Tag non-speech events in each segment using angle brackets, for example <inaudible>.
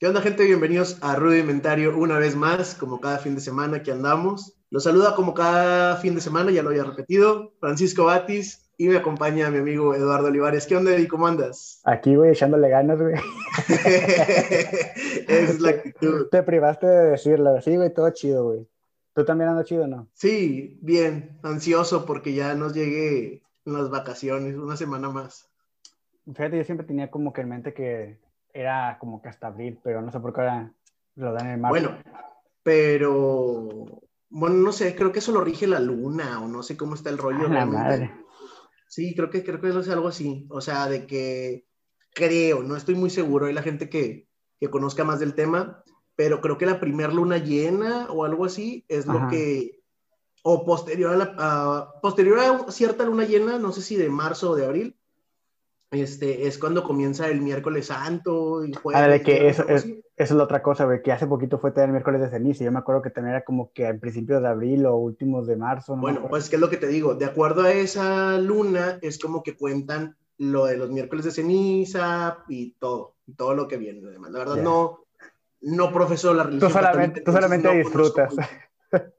¿Qué onda, gente? Bienvenidos a Rudimentario una vez más, como cada fin de semana que andamos. Los saluda como cada fin de semana, ya lo había repetido, Francisco Batis, y me acompaña mi amigo Eduardo Olivares. ¿Qué onda, Eddie? ¿Cómo andas? <laughs> Aquí, güey, echándole ganas, güey. <laughs> es la actitud. Te privaste de decirlo, sí, güey, todo chido, güey. ¿Tú también andas chido, no? Sí, bien, ansioso porque ya nos llegue las vacaciones, una semana más. Fíjate, yo siempre tenía como que en mente que era como que hasta abril, pero no sé por qué ahora lo dan en marzo. Bueno, pero bueno, no sé, creo que eso lo rige la luna o no sé cómo está el rollo. Ah, la madre. Sí, creo que creo que es algo así, o sea, de que creo, no estoy muy seguro, hay la gente que, que conozca más del tema, pero creo que la primera luna llena o algo así es lo que, o posterior a, la, a- posterior a cierta luna llena, no sé si de marzo o de abril, este, es cuando comienza el miércoles santo y jueves. Ah, de que eso es, eso es la otra cosa, güey, que hace poquito fue también el miércoles de ceniza. Yo me acuerdo que también era como que a principios de abril o últimos de marzo. No Bueno, pues, ¿qué es lo que te digo? De acuerdo a esa luna, es como que cuentan lo de los miércoles de ceniza y todo, y todo lo que viene. Además, la verdad, Ya. no, no profeso la religión. Tú solamente, tú solamente no conozco disfrutas. mucho. <laughs>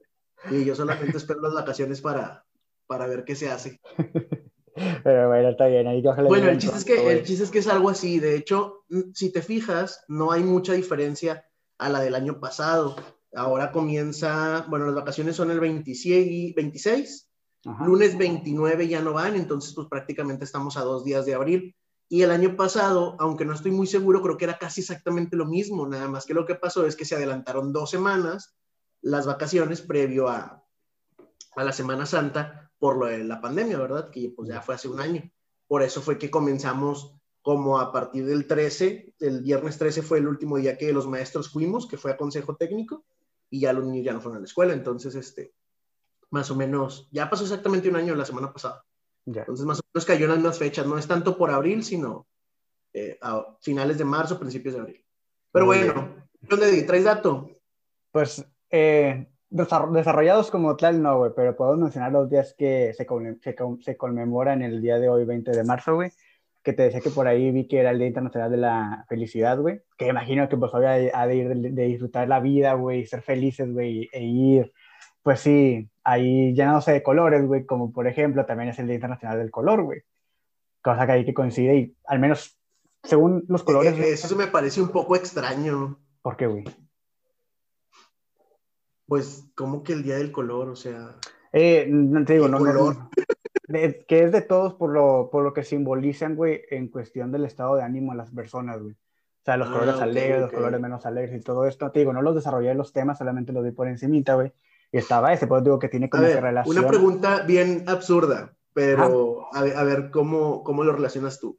Y yo solamente espero las vacaciones para, para ver qué se hace. <laughs> Pero bueno, está bien. Ahí Bueno, el chiste, es que, el chiste es que es algo así. De hecho, mm, si te fijas, no hay mucha diferencia a la del año pasado. Ahora comienza, bueno, las vacaciones son el 26, y- 26 Ajá. Lunes 29 ya no van, entonces pues prácticamente estamos a dos días de abril. Y el año pasado, aunque no estoy muy seguro, creo que era casi exactamente lo mismo, nada más que lo que pasó es que se adelantaron dos semanas las vacaciones previo a, a la Semana Santa por lo de la pandemia, ¿verdad? Que pues ya fue hace un año. Por eso fue que comenzamos como a partir del 13, el viernes 13 fue el último día que los maestros fuimos, que fue a consejo técnico, y ya los niños ya no fueron a la escuela, entonces este, más o menos, ya pasó exactamente un año la semana pasada. Ya. Entonces, más o menos cayó en las mismas fechas. No es tanto por abril, sino eh, a finales de marzo, principios de abril. Pero Muy bueno, ¿qué onda, Eddie? ¿Traes dato? Pues eh, desarrollados como tal, no, güey, pero podemos mencionar los días que se, conme- se, con- se conmemoran el día de hoy, 20 de marzo, güey. Que te decía que por ahí vi que era el Día Internacional de la Felicidad, güey. Que imagino que pues hoy ha ha de ir de, de disfrutar la vida, güey, ser felices, güey, e ir, pues sí, ahí llenándose de colores, güey, como por ejemplo también es el Día Internacional del Color, güey. Cosa que ahí que coincide y al menos según los colores, Eh, eso me parece un poco extraño. ¿por qué, güey? Pues, como que el día del color? O sea, Eh, no te digo, ¿Qué no, no, color? de- que es de todos por lo, por lo que simbolizan, güey, en cuestión del estado de ánimo a las personas, güey. O sea, los Ah, colores ok, alegres, los ok. colores menos alegres y todo esto. Te digo, no los desarrollé los temas, solamente los vi por encimita, güey. Y estaba ese, pues digo que tiene a como que relación. una pregunta bien absurda, pero a ver, a ver cómo, cómo lo relacionas tú.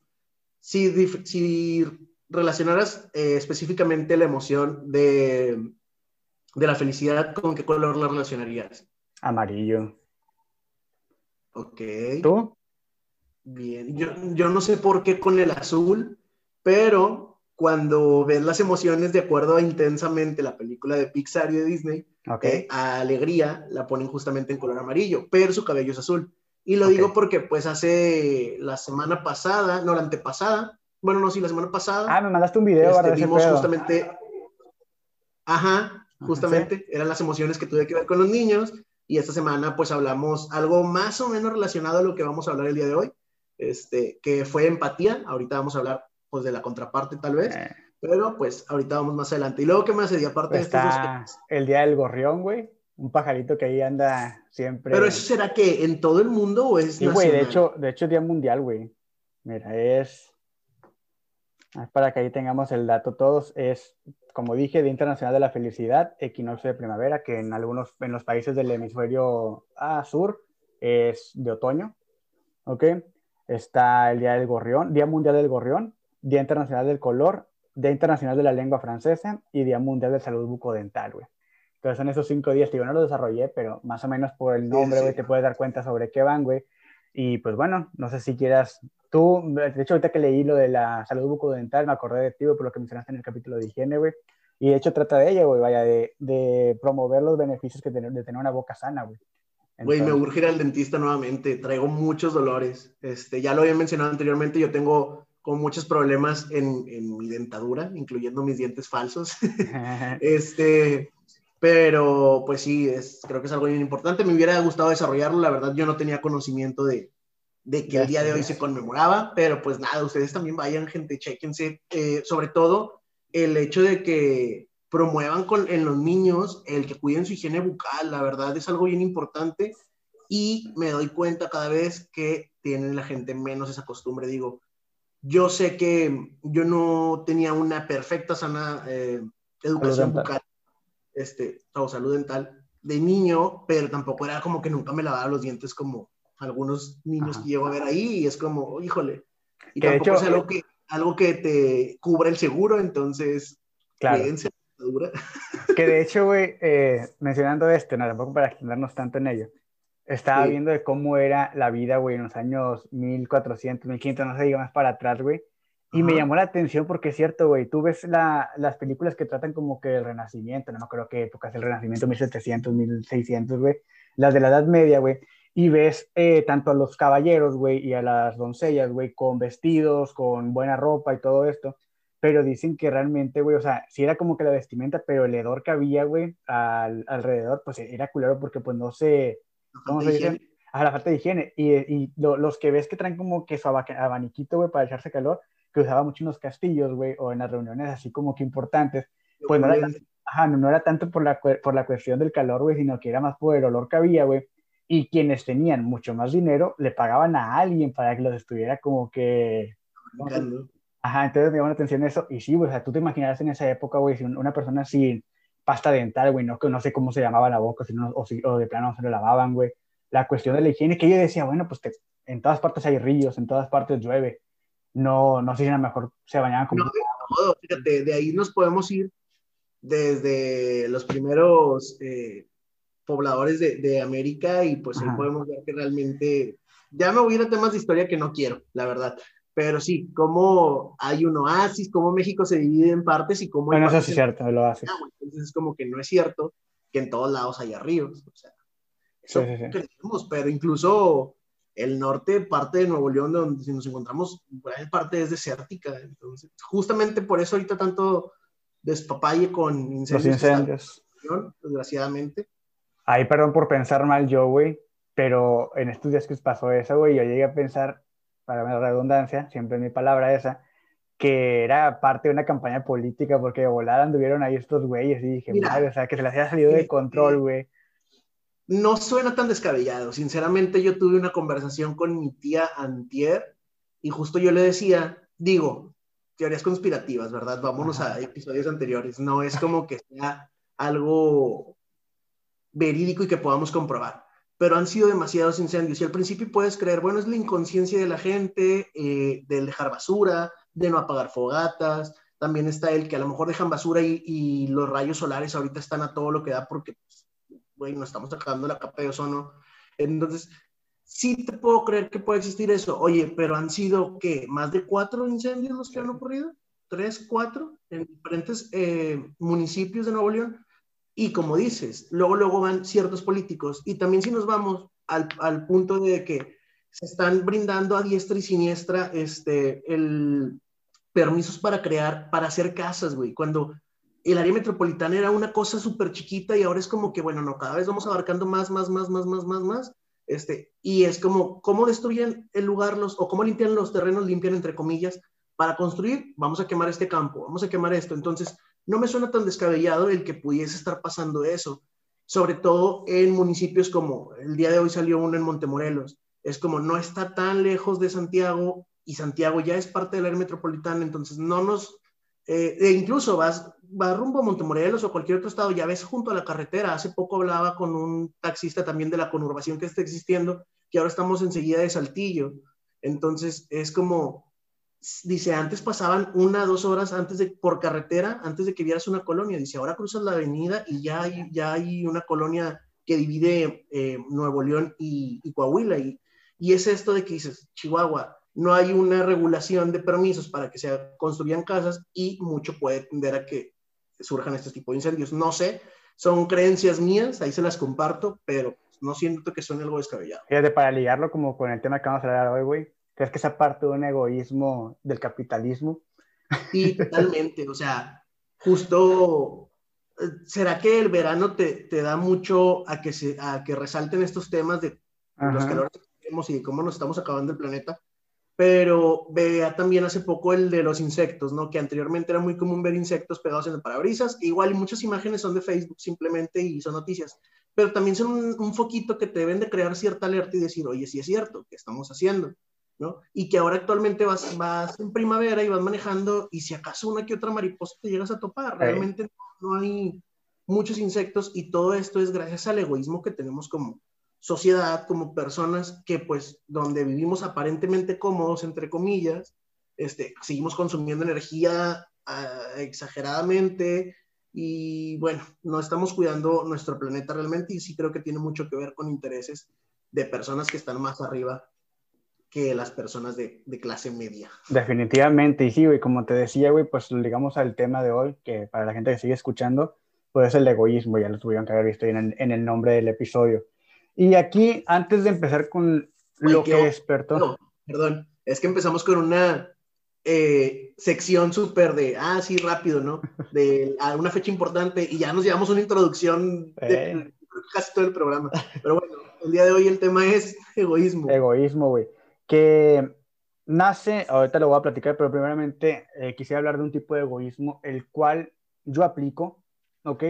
Si, si relacionaras eh, específicamente la emoción de, de la felicidad, ¿con qué color la relacionarías? Amarillo. Ok. ¿Tú? Bien, yo, yo no sé por qué con el azul, pero cuando ves las emociones de acuerdo a intensamente la película de Pixar y de Disney, Ok. eh, a Alegría la ponen justamente en color amarillo, pero su cabello es azul. Y lo digo porque pues hace la semana pasada, no, la antepasada, bueno, no, sí, la semana pasada, Ah, me mandaste un video, este, vimos justamente, ajá, justamente, eran las emociones que tuve que ver con los niños, y esta semana pues hablamos algo más o menos relacionado a lo que vamos a hablar el día de hoy, este, que fue empatía, ahorita vamos a hablar pues de la contraparte tal vez, Eh, pero pues ahorita vamos más adelante. Y luego, ¿qué más? Y aparte de estos dos está el día del gorrión, güey. Un pajarito que ahí anda siempre. Pero eso será que en todo el mundo o es Sí, güey, de hecho, de hecho, Día Mundial, güey. Mira, es. Para que ahí tengamos el dato todos, es, como dije, Día Internacional de la Felicidad, equinoccio de primavera, que en algunos, en los países del hemisferio ah, sur es de otoño, ¿ok? Está el Día del Gorrión, Día Mundial del Gorrión, Día Internacional del Color, Día Internacional de la Lengua Francesa y Día Mundial de Salud Bucodental, güey. Entonces son esos cinco días, digo, no los desarrollé, pero más o menos por el Sí, nombre, sí. güey, te puedes dar cuenta sobre qué van, güey. Y pues bueno, no sé si quieras, tú, de hecho ahorita que leí lo de la salud bucodental, me acordé de ti, güey, por lo que mencionaste en el capítulo de higiene, güey. Y de hecho trata de ella, güey, vaya, de, de promover los beneficios que tener, de tener una boca sana, güey. Güey, me urge ir al dentista nuevamente. Traigo muchos dolores. Este, ya lo había mencionado anteriormente, yo tengo con muchos problemas en, en mi dentadura, incluyendo mis dientes falsos. <laughs> <laughs> este, pero pues sí, es, creo que es algo bien importante. Me hubiera gustado desarrollarlo, la verdad yo no tenía conocimiento de, de que el día de hoy se conmemoraba, pero pues nada, ustedes también vayan, gente, chequense, eh, sobre todo el hecho de que promuevan con, en los niños el que cuiden su higiene bucal, la verdad es algo bien importante. Y me doy cuenta cada vez que tienen la gente menos esa costumbre, digo, yo sé que yo no tenía una perfecta, sana eh, educación bucal, este, o salud dental de niño, pero tampoco era como que nunca me lavaba los dientes como algunos niños que llevo a ver ahí y es como, híjole, y tampoco es algo que, algo que te cubra el seguro, entonces, claro. <laughs> que de hecho, <laughs> güey, eh, mencionando esto, no, tampoco para extendernos tanto en ello, estaba viendo de cómo era la vida, güey, en los años 1400, 1500, no sé, diga más para atrás, güey. Y me llamó la atención porque es cierto, güey, tú ves la, las películas que tratan como que el Renacimiento, no, creo que épocas, el Renacimiento 1700, 1600, güey, las de la Edad Media, güey, y ves eh, tanto a los caballeros, güey, y a las doncellas, güey, con vestidos, con buena ropa y todo esto, pero dicen que realmente, güey, o sea, sí era como que la vestimenta, pero el hedor que había, güey, al, alrededor, pues era culero porque pues no se ¿cómo se dice? A la falta de higiene. Y, y los que ves que traen como que su abaniquito, güey, para echarse calor, que usaba mucho en los castillos, güey, o en las reuniones así como que importantes, pues no era, ajá, no, era tanto por la, por la cuestión del calor, güey, sino que era más por el olor que había, güey. Y quienes tenían mucho más dinero le pagaban a alguien para que los estuviera como que... Ajá, entonces me llama la atención eso. Y sí, güey, o sea, tú te imaginarás en esa época, güey, si una persona sin pasta dental, güey, no, no sé cómo se llamaba la boca, sino, o, si, o de plano no se lo lavaban, güey. La cuestión de la higiene, que yo decía, bueno, pues en todas partes hay ríos, en todas partes llueve. No, no sé si a lo mejor se bañaban como... No, de fíjate, de ahí nos podemos ir desde los primeros eh, pobladores de, de, América y pues ahí podemos ver que realmente, ya me voy a ir a temas de historia que no quiero, la verdad, pero sí, como hay un oasis, cómo México se divide en partes y cómo... Bueno, eso sí es cierto, lo hace. Entonces es como que no es cierto que en todos lados haya ríos, o sea, eso creemos, pero incluso el norte, parte de Nuevo León, donde si nos encontramos, gran parte es desértica, entonces justamente por eso ahorita tanto despapalle con incendios. Los incendios. Desgraciadamente. Ay, perdón por pensar mal yo, güey, pero en estos días que pasó eso, güey, yo llegué a pensar para la redundancia, siempre mi palabra esa, que era parte de una campaña política porque de volada anduvieron ahí estos güeyes y dije, madre, o sea, que se les había salido de control, güey. No suena tan descabellado. Sinceramente, yo tuve una conversación con mi tía Antier y justo yo le decía, digo, teorías conspirativas, ¿verdad? Vámonos a episodios anteriores. No es como que sea algo verídico y que podamos comprobar pero han sido demasiados incendios. Y al principio puedes creer, bueno, es la inconsciencia de la gente, eh, del dejar basura, de no apagar fogatas. También está el que a lo mejor dejan basura y, los rayos solares ahorita están a todo lo que da porque, bueno, pues, estamos sacando la capa de ozono. Entonces, sí te puedo creer que puede existir eso. Oye, pero han sido, ¿qué? ¿Más de cuatro incendios los que han ocurrido? ¿Tres, cuatro? En diferentes eh, municipios de Nuevo León. Y como dices, luego, luego van ciertos políticos. Y también si nos vamos al, al punto de que se están brindando a diestra y siniestra este, el permisos para crear, para hacer casas, güey. Cuando el área metropolitana era una cosa súper chiquita y ahora es como que, bueno, no, cada vez vamos abarcando más, más, más, más, más, más, más. Este, y es como, ¿cómo destruyen el lugar los, o cómo limpian los terrenos, limpian entre comillas, para construir? Vamos a quemar este campo, vamos a quemar esto. Entonces, no me suena tan descabellado el que pudiese estar pasando eso, sobre todo en municipios como el día de hoy salió uno en Montemorelos. Es como no está tan lejos de Santiago y Santiago ya es parte del área metropolitana, entonces no nos, eh, e incluso vas, vas rumbo a Montemorelos o cualquier otro estado, ya ves junto a la carretera. Hace poco hablaba con un taxista también de la conurbación que está existiendo, que ahora estamos enseguida de Saltillo. Entonces es como, dice, antes pasaban una, dos horas antes de, por carretera, antes de que vieras una colonia. Dice, ahora cruzas la avenida y ya hay, ya hay una colonia que divide eh, Nuevo León y, Coahuila. Y, y, es esto de que dices, Chihuahua, no hay una regulación de permisos para que se construyan casas y mucho puede tender a que surjan este tipo de incendios. No sé, son creencias mías, ahí se las comparto, pero no siento que son algo descabellado. Fíjate, para ligarlo como con el tema que vamos a hablar hoy, güey, ¿Crees que esa parte de un egoísmo del capitalismo? Sí, <laughs> totalmente. o sea, justo, eh, ¿será que el verano te, te da mucho a que, se, a que resalten estos temas de los calores que tenemos y cómo nos estamos acabando el planeta? Pero veía también hace poco el de los insectos, ¿no? Que anteriormente era muy común ver insectos pegados en el parabrisas. Igual muchas imágenes son de Facebook simplemente y son noticias. Pero también son un, un foquito que te deben de crear cierta alerta y decir, oye, sí es cierto, ¿qué estamos haciendo? ¿no? Y que ahora actualmente vas, vas en primavera y vas manejando y si acaso una que otra mariposa te llegas a topar, realmente no hay muchos insectos y todo esto es gracias al egoísmo que tenemos como sociedad, como personas que pues donde vivimos aparentemente cómodos, entre comillas, este, seguimos consumiendo energía uh, exageradamente y bueno, no estamos cuidando nuestro planeta realmente y sí creo que tiene mucho que ver con intereses de personas que están más arriba que las personas de, de, clase media. Definitivamente, y sí, güey, como te decía, güey, pues digamos al tema de hoy, que para la gente que sigue escuchando, pues es el egoísmo, ya lo tuvieron que haber visto en el, en el nombre del episodio. Y aquí, antes de empezar con lo que es experto... perdón, es que empezamos con una eh, sección súper de, ah, sí, rápido, ¿no? De a una fecha importante y ya nos llevamos una introducción de eh. casi todo el programa. Pero bueno, el día de hoy el tema es egoísmo. Egoísmo, güey que nace, ahorita lo voy a platicar, pero primeramente eh, quisiera hablar de un tipo de egoísmo el cual yo aplico, ¿ok?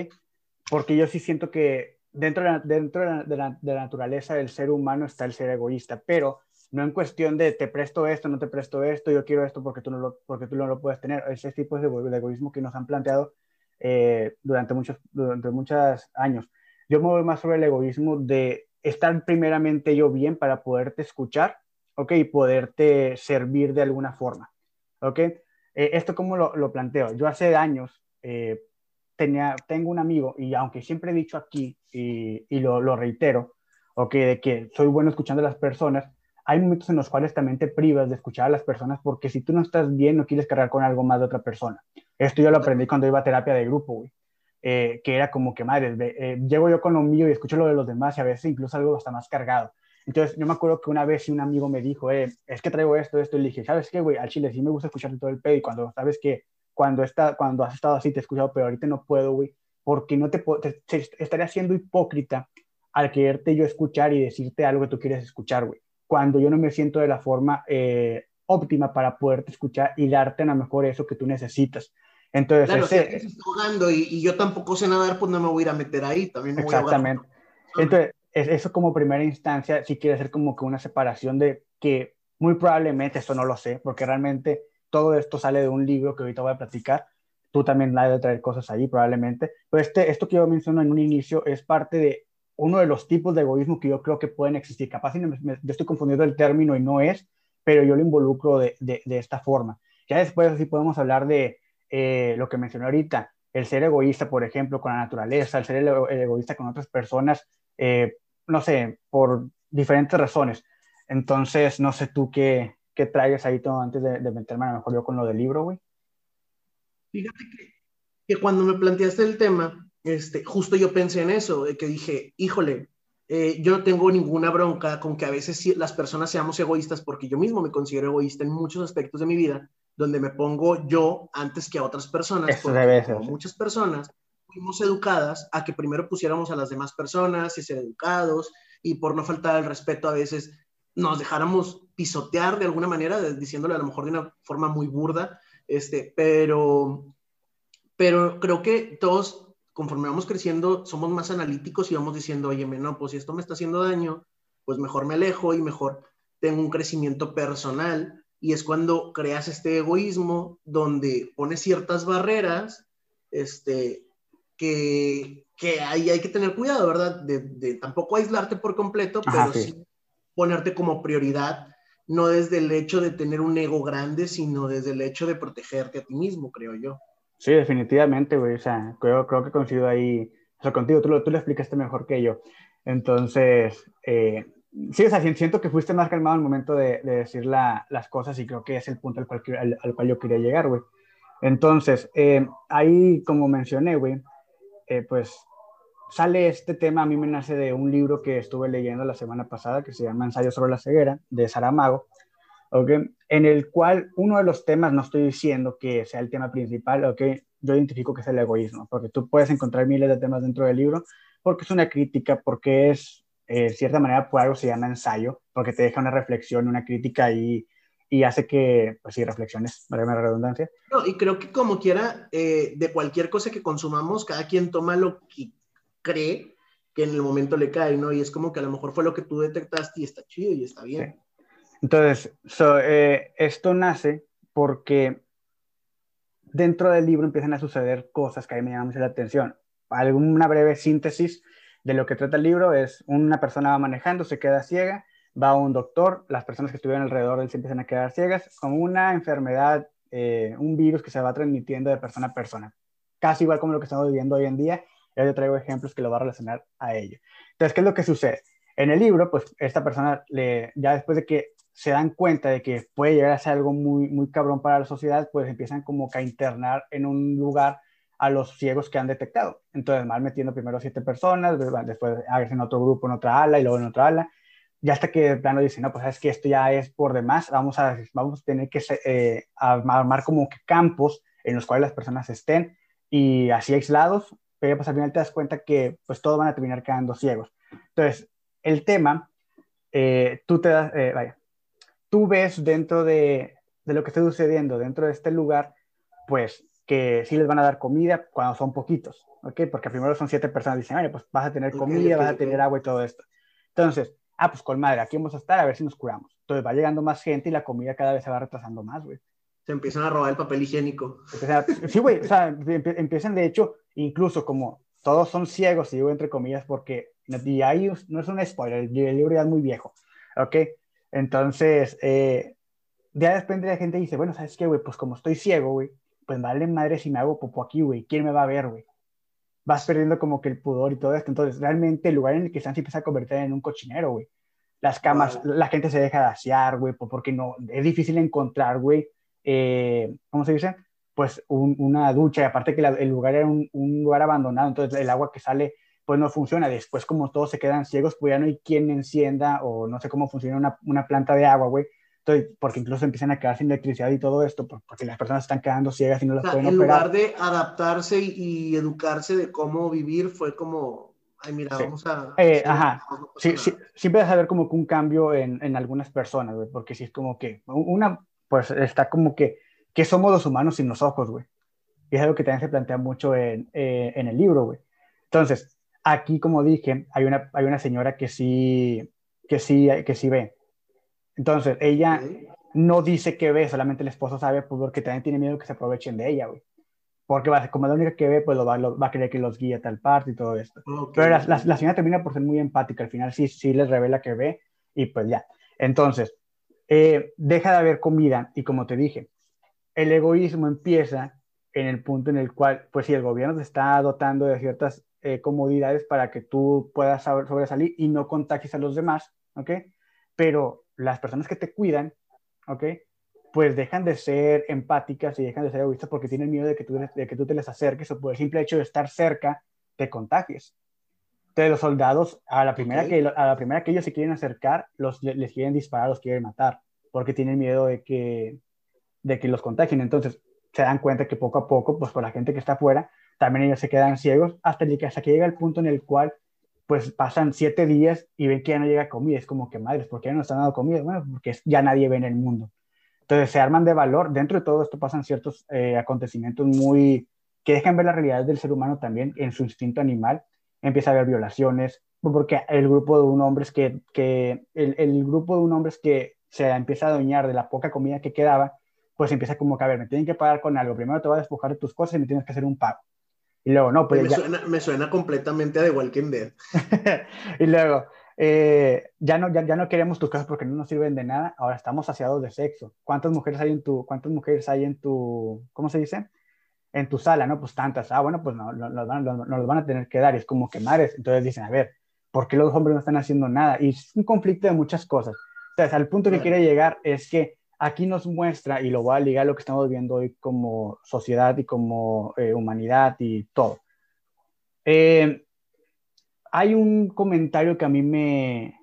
Porque yo sí siento que dentro, de la, dentro de la, de, la, naturaleza del ser humano está el ser egoísta, pero no en cuestión de te presto esto, no te presto esto, yo quiero esto porque tú no lo, porque tú no lo puedes tener. Ese tipo de, de egoísmo que nos han planteado eh, durante, muchos, durante muchos años. Yo me voy más sobre el egoísmo de estar primeramente yo bien para poderte escuchar ¿ok? Y poderte servir de alguna forma, ¿ok? Eh, ¿Esto cómo lo, lo, planteo? Yo hace años eh, tenía, tengo un amigo, y aunque siempre he dicho aquí, y, y lo, lo, reitero, ¿ok? De que soy bueno escuchando a las personas, hay momentos en los cuales también te privas de escuchar a las personas porque si tú no estás bien, no quieres cargar con algo más de otra persona. Esto yo lo aprendí cuando iba a terapia de grupo, güey. Eh, que era como que, madre, eh, llego yo con lo mío y escucho lo de los demás y a veces incluso algo hasta más cargado. Entonces, yo me acuerdo que una vez un amigo me dijo, eh, es que traigo esto, esto, y le dije, ¿sabes qué, güey? Al chile sí me gusta escucharte todo el pedo y cuando sabes que cuando, está, cuando has estado así te he escuchado, pero ahorita no puedo, güey, porque no te, puedo, te, te estaría siendo hipócrita al quererte yo escuchar y decirte algo que tú quieres escuchar, güey, cuando yo no me siento de la forma eh, óptima para poderte escuchar y darte a lo mejor eso que tú necesitas. Entonces, claro, ese, si jugando y, y, yo tampoco sé nadar, pues no me voy a ir a meter ahí, también me exactamente. voy a Entonces, eso como primera instancia si quiere hacer como que una separación de que muy probablemente, esto no lo sé, porque realmente todo esto sale de un libro que ahorita voy a platicar, tú también la de traer cosas ahí probablemente, pero este, esto que yo menciono en un inicio es parte de uno de los tipos de egoísmo que yo creo que pueden existir. Capaz me, me, yo estoy confundiendo el término y no es, pero yo lo involucro de, esta forma. Ya después sí podemos hablar de eh, lo que mencioné ahorita, el ser egoísta, por ejemplo, con la naturaleza, el ser el egoísta con otras personas, eh, no sé, por diferentes razones. Entonces, no sé tú qué, qué traigas ahí todo antes de, de, meterme a lo mejor yo con lo del libro, güey. Fíjate que, que, cuando me planteaste el tema, este, justo yo pensé en eso, de que dije, híjole, eh, yo no tengo ninguna bronca con que a veces las personas seamos egoístas, porque yo mismo me considero egoísta en muchos aspectos de mi vida, donde me pongo yo antes que a otras personas. Eso debe ser. Muchas personas fuimos educadas a que primero pusiéramos a las demás personas y ser educados y por no faltar el respeto a veces nos dejáramos pisotear de alguna manera, diciéndole a lo mejor de una forma muy burda, este, pero, pero creo que todos, conforme vamos creciendo, somos más analíticos y vamos diciendo, oye, no, pues si esto me está haciendo daño, pues mejor me alejo y mejor tengo un crecimiento personal. Y es cuando creas este egoísmo donde pones ciertas barreras este, que, que ahí hay que tener cuidado, ¿verdad? De, de tampoco aislarte por completo, pero sí. ponerte como prioridad, no desde el hecho de tener un ego grande, sino desde el hecho de protegerte a ti mismo, creo yo. Sí, definitivamente, güey. O sea, creo, creo que coincido ahí, o sea, contigo, tú lo, tú lo explicaste mejor que yo. Entonces, eh, sí, o sea, siento que fuiste más calmado al momento de, de decir la, las cosas y creo que es el punto al cual, al, al cual yo quería llegar, güey. Entonces, eh, ahí, como mencioné, güey, eh, pues sale este tema, a mí me nace de un libro que estuve leyendo la semana pasada que se llama Ensayo sobre la ceguera, de Saramago. ¿ok? En el cual uno de los temas, no estoy diciendo que sea el tema principal, ¿ok? Yo identifico que es el egoísmo, porque tú puedes encontrar miles de temas dentro del libro, porque es una crítica, porque es, eh, de cierta manera, por algo se llama ensayo, porque te deja una reflexión, una crítica y, y hace que, pues sí, reflexiones, la redundancia. No, y creo que como quiera, eh, de cualquier cosa que consumamos, cada quien toma lo que cree que en el momento le cae, ¿no? Y es como que a lo mejor fue lo que tú detectaste y está chido y está bien. Entonces, eh, esto nace porque dentro del libro empiezan a suceder cosas que a mí me llaman mucho la atención. Alguna breve síntesis de lo que trata el libro es una persona va manejando, se queda ciega, va a un doctor, las personas que estuvieron alrededor de él se empiezan a quedar ciegas, como una enfermedad, eh, un virus que se va transmitiendo de persona a persona, casi igual como lo que estamos viviendo hoy en día, yo traigo ejemplos que lo va a relacionar a ello. Entonces, ¿qué es lo que sucede? En el libro, pues esta persona, le, ya después de que se dan cuenta de que puede llegar a ser algo muy, muy cabrón para la sociedad, pues empiezan como que a internar en un lugar a los ciegos que han detectado. Entonces, mal metiendo primero siete personas, después en otro grupo, en otra ala y luego en otra ala, ya hasta que el plano dice, no, pues es que esto ya es por demás, vamos a, vamos a tener que eh, armar como que campos en los cuales las personas estén y así aislados pero pues al final te das cuenta que pues todos van a terminar quedando ciegos. Entonces, el tema, eh, tú te das, eh, vaya, tú ves dentro de, de, lo que está sucediendo dentro de este lugar, pues que sí les van a dar comida cuando son poquitos, ¿ok? Porque primero son siete personas, dicen, oye, pues vas a tener comida, vas a tener agua y todo esto. Entonces, ah, pues con madre, aquí vamos a estar a ver si nos curamos. Entonces va llegando más gente y la comida cada vez se va retrasando más, güey se empiezan a robar el papel higiénico. sí, güey, o sea, empiezan de hecho, incluso como todos son ciegos, digo entre comillas, porque, y ahí no es un spoiler, el, libro ya es muy viejo, ¿ok? Entonces, eh, ya después la gente dice, bueno, ¿sabes qué, güey? Pues como estoy ciego, güey, pues vale madre si me hago popo aquí, güey, ¿quién me va a ver, güey? Vas perdiendo como que el pudor y todo esto, entonces realmente el lugar en el que están se empieza a convertir en un cochinero, güey. Las camas, la gente se deja de asear, güey, porque no, es difícil encontrar, güey, eh, ¿cómo se dice? Pues una ducha, y aparte que el lugar era un, lugar abandonado, entonces el agua que sale pues no funciona. Después, como todos se quedan ciegos, pues ya no hay quien encienda o no sé cómo funciona una, una planta de agua, güey. Entonces, porque incluso empiezan a quedar sin electricidad y todo esto, porque las personas están quedando ciegas y no las pueden en operar. En lugar de adaptarse y, educarse de cómo vivir, fue como, ay, mira, vamos a... Eh, ajá, sí, sí, siempre vas a ver como que un cambio en, en algunas personas, güey, porque si es como que una pues está como que, ¿qué somos los humanos sin los ojos, güey? Y es algo que también se plantea mucho en, eh, en el libro, güey. Entonces, aquí, como dije, hay una, hay una señora que sí, que sí, que sí ve. Entonces, ella no dice que ve, solamente el esposo sabe pues, porque también tiene miedo que se aprovechen de ella, güey. Porque va, como es la única que ve, pues lo va, va a querer que los guíe a tal parte y todo esto. Pero la, la, la, señora termina por ser muy empática. Al final sí, sí les revela que ve y pues ya. Entonces, eh, deja de haber comida y como te dije, el egoísmo empieza en el punto en el cual, pues si el gobierno te está dotando de ciertas eh, comodidades para que tú puedas sobresalir y no contagies a los demás, ¿ok? Pero las personas que te cuidan, ¿ok? Pues dejan de ser empáticas y dejan de ser egoístas porque tienen miedo de que tú, de que tú te les acerques o por el simple hecho de estar cerca te contagies de los soldados, a la primera, que, a la primera que ellos se quieren acercar, los, les quieren disparar, los quieren matar, porque tienen miedo de que, de que los contagien. Entonces, se dan cuenta que poco a poco, pues por la gente que está afuera, también ellos se quedan ciegos hasta, que, hasta que llega el punto en el cual, pues pasan siete días y ven que ya no llega comida. Es como que, madres, ¿por qué ya no están dando comida? Bueno, porque ya nadie ve en el mundo. Entonces, se arman de valor. Dentro de todo esto pasan ciertos eh, acontecimientos muy que dejan ver la realidad del ser humano también en su instinto animal empieza a haber violaciones, porque el grupo de un hombre es que, que el, el, grupo de un hombre es que se empieza a adueñar de la poca comida que quedaba, pues empieza como que, a ver, me tienen que pagar con algo, primero te voy a despojar de tus cosas y me tienes que hacer un pago. Y luego, no, pues... Me, suena, me suena completamente a The Walking Dead. <laughs> y luego, eh, ya, no, ya, ya, no queremos tus cosas porque no nos sirven de nada, ahora estamos saciados de sexo. ¿Cuántas mujeres hay en tu, cuántas mujeres hay en tu, ¿cómo se dice? En tu sala, ¿no? Pues tantas, ah, bueno, pues no, no, nos, van, no, nos van a tener que dar, y es como que madres, entonces dicen, a ver, ¿por qué los hombres no están haciendo nada? Y es un conflicto de muchas cosas. Entonces, al punto que quiere llegar es que aquí nos muestra, y lo voy a ligar a lo que estamos viendo hoy como sociedad y como eh, humanidad y todo. Eh, hay un comentario que a mí me,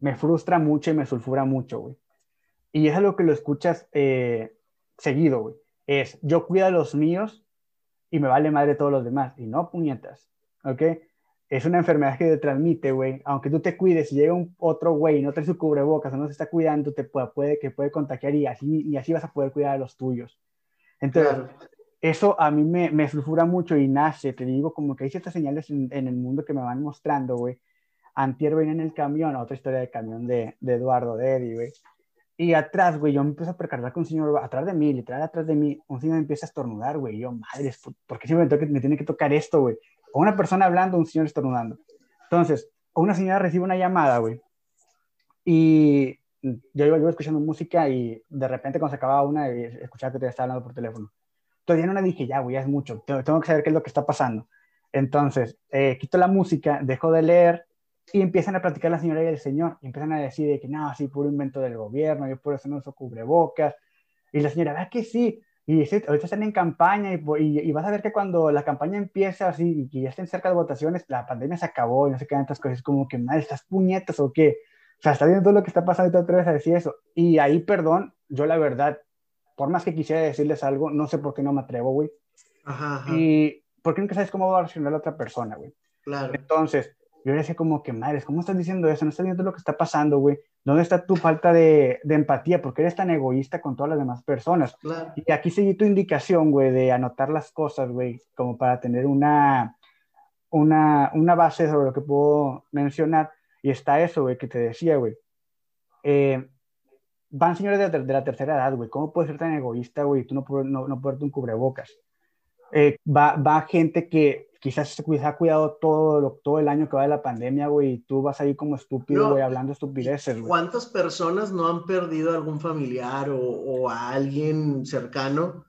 me frustra mucho y me sulfura mucho, güey. y es algo que lo escuchas eh, seguido, güey. Es, yo cuido a los míos y me vale madre todos los demás. Y no, puñetas, ¿ok? Es una enfermedad que te transmite, güey. Aunque tú te cuides y llega un otro güey y no trae su cubrebocas o no se está cuidando, te puede, puede, que puede contagiar y así, y así vas a poder cuidar a los tuyos. Entonces, eso a mí me, me sulfura mucho y nace, te digo, como que hay ciertas señales en, en el mundo que me van mostrando, güey. Antier venía en el camión, otra historia de camión de, de Eduardo, de Eddie, güey y atrás, güey, yo me empiezo a percatar que un señor atrás de mí, literal atrás de mí, un señor empieza a estornudar, güey. yo, madre, ¿por qué siempre me, me tiene que tocar esto, güey? O una persona hablando, un señor estornudando. Entonces, una señora recibe una llamada, güey. Y yo iba, yo escuchando música y de repente cuando se acababa una, escuchaba que te estaba hablando por teléfono. Todavía no le dije, ya, güey, ya es mucho. Tengo, que saber qué es lo que está pasando. Entonces, eh, quito la música, dejo de leer y empiezan a platicar la señora y el señor, y empiezan a decir de que no, sí, puro invento del gobierno, yo por eso no uso cubrebocas, y la señora, ¿verdad que sí? Y dice, ahorita están en campaña y, y, vas a ver que cuando la campaña empieza así y que ya estén cerca de votaciones, la pandemia se acabó y no sé qué tantas cosas, como que, madre, ¿estás puñetas o qué? O sea, está viendo todo lo que está pasando y te atreves a decir eso. Y ahí, perdón, yo la verdad, por más que quisiera decirles algo, no sé por qué no me atrevo, güey. Ajá, ajá. Y porque nunca sabes cómo va a reaccionar la otra persona, güey. Claro. Entonces, yo le decía como que, madres, ¿cómo estás diciendo eso? No estás viendo lo que está pasando, güey. ¿Dónde está tu falta de, de empatía? Porque eres tan egoísta con todas las demás personas. Y aquí seguí tu indicación, güey, de anotar las cosas, güey, como para tener una, una, una base sobre lo que puedo mencionar. Y está eso, güey, que te decía, güey. Eh, van señores de, de, la tercera edad, güey. ¿Cómo puedes ser tan egoísta, güey? Tú no, no, no un cubrebocas. Eh, va, va gente que quizás se ha cuidado todo, todo el año que va de la pandemia, güey, y tú vas ahí como estúpido, güey, hablando estupideces, güey. ¿Cuántas personas no han perdido algún familiar o, o, a alguien cercano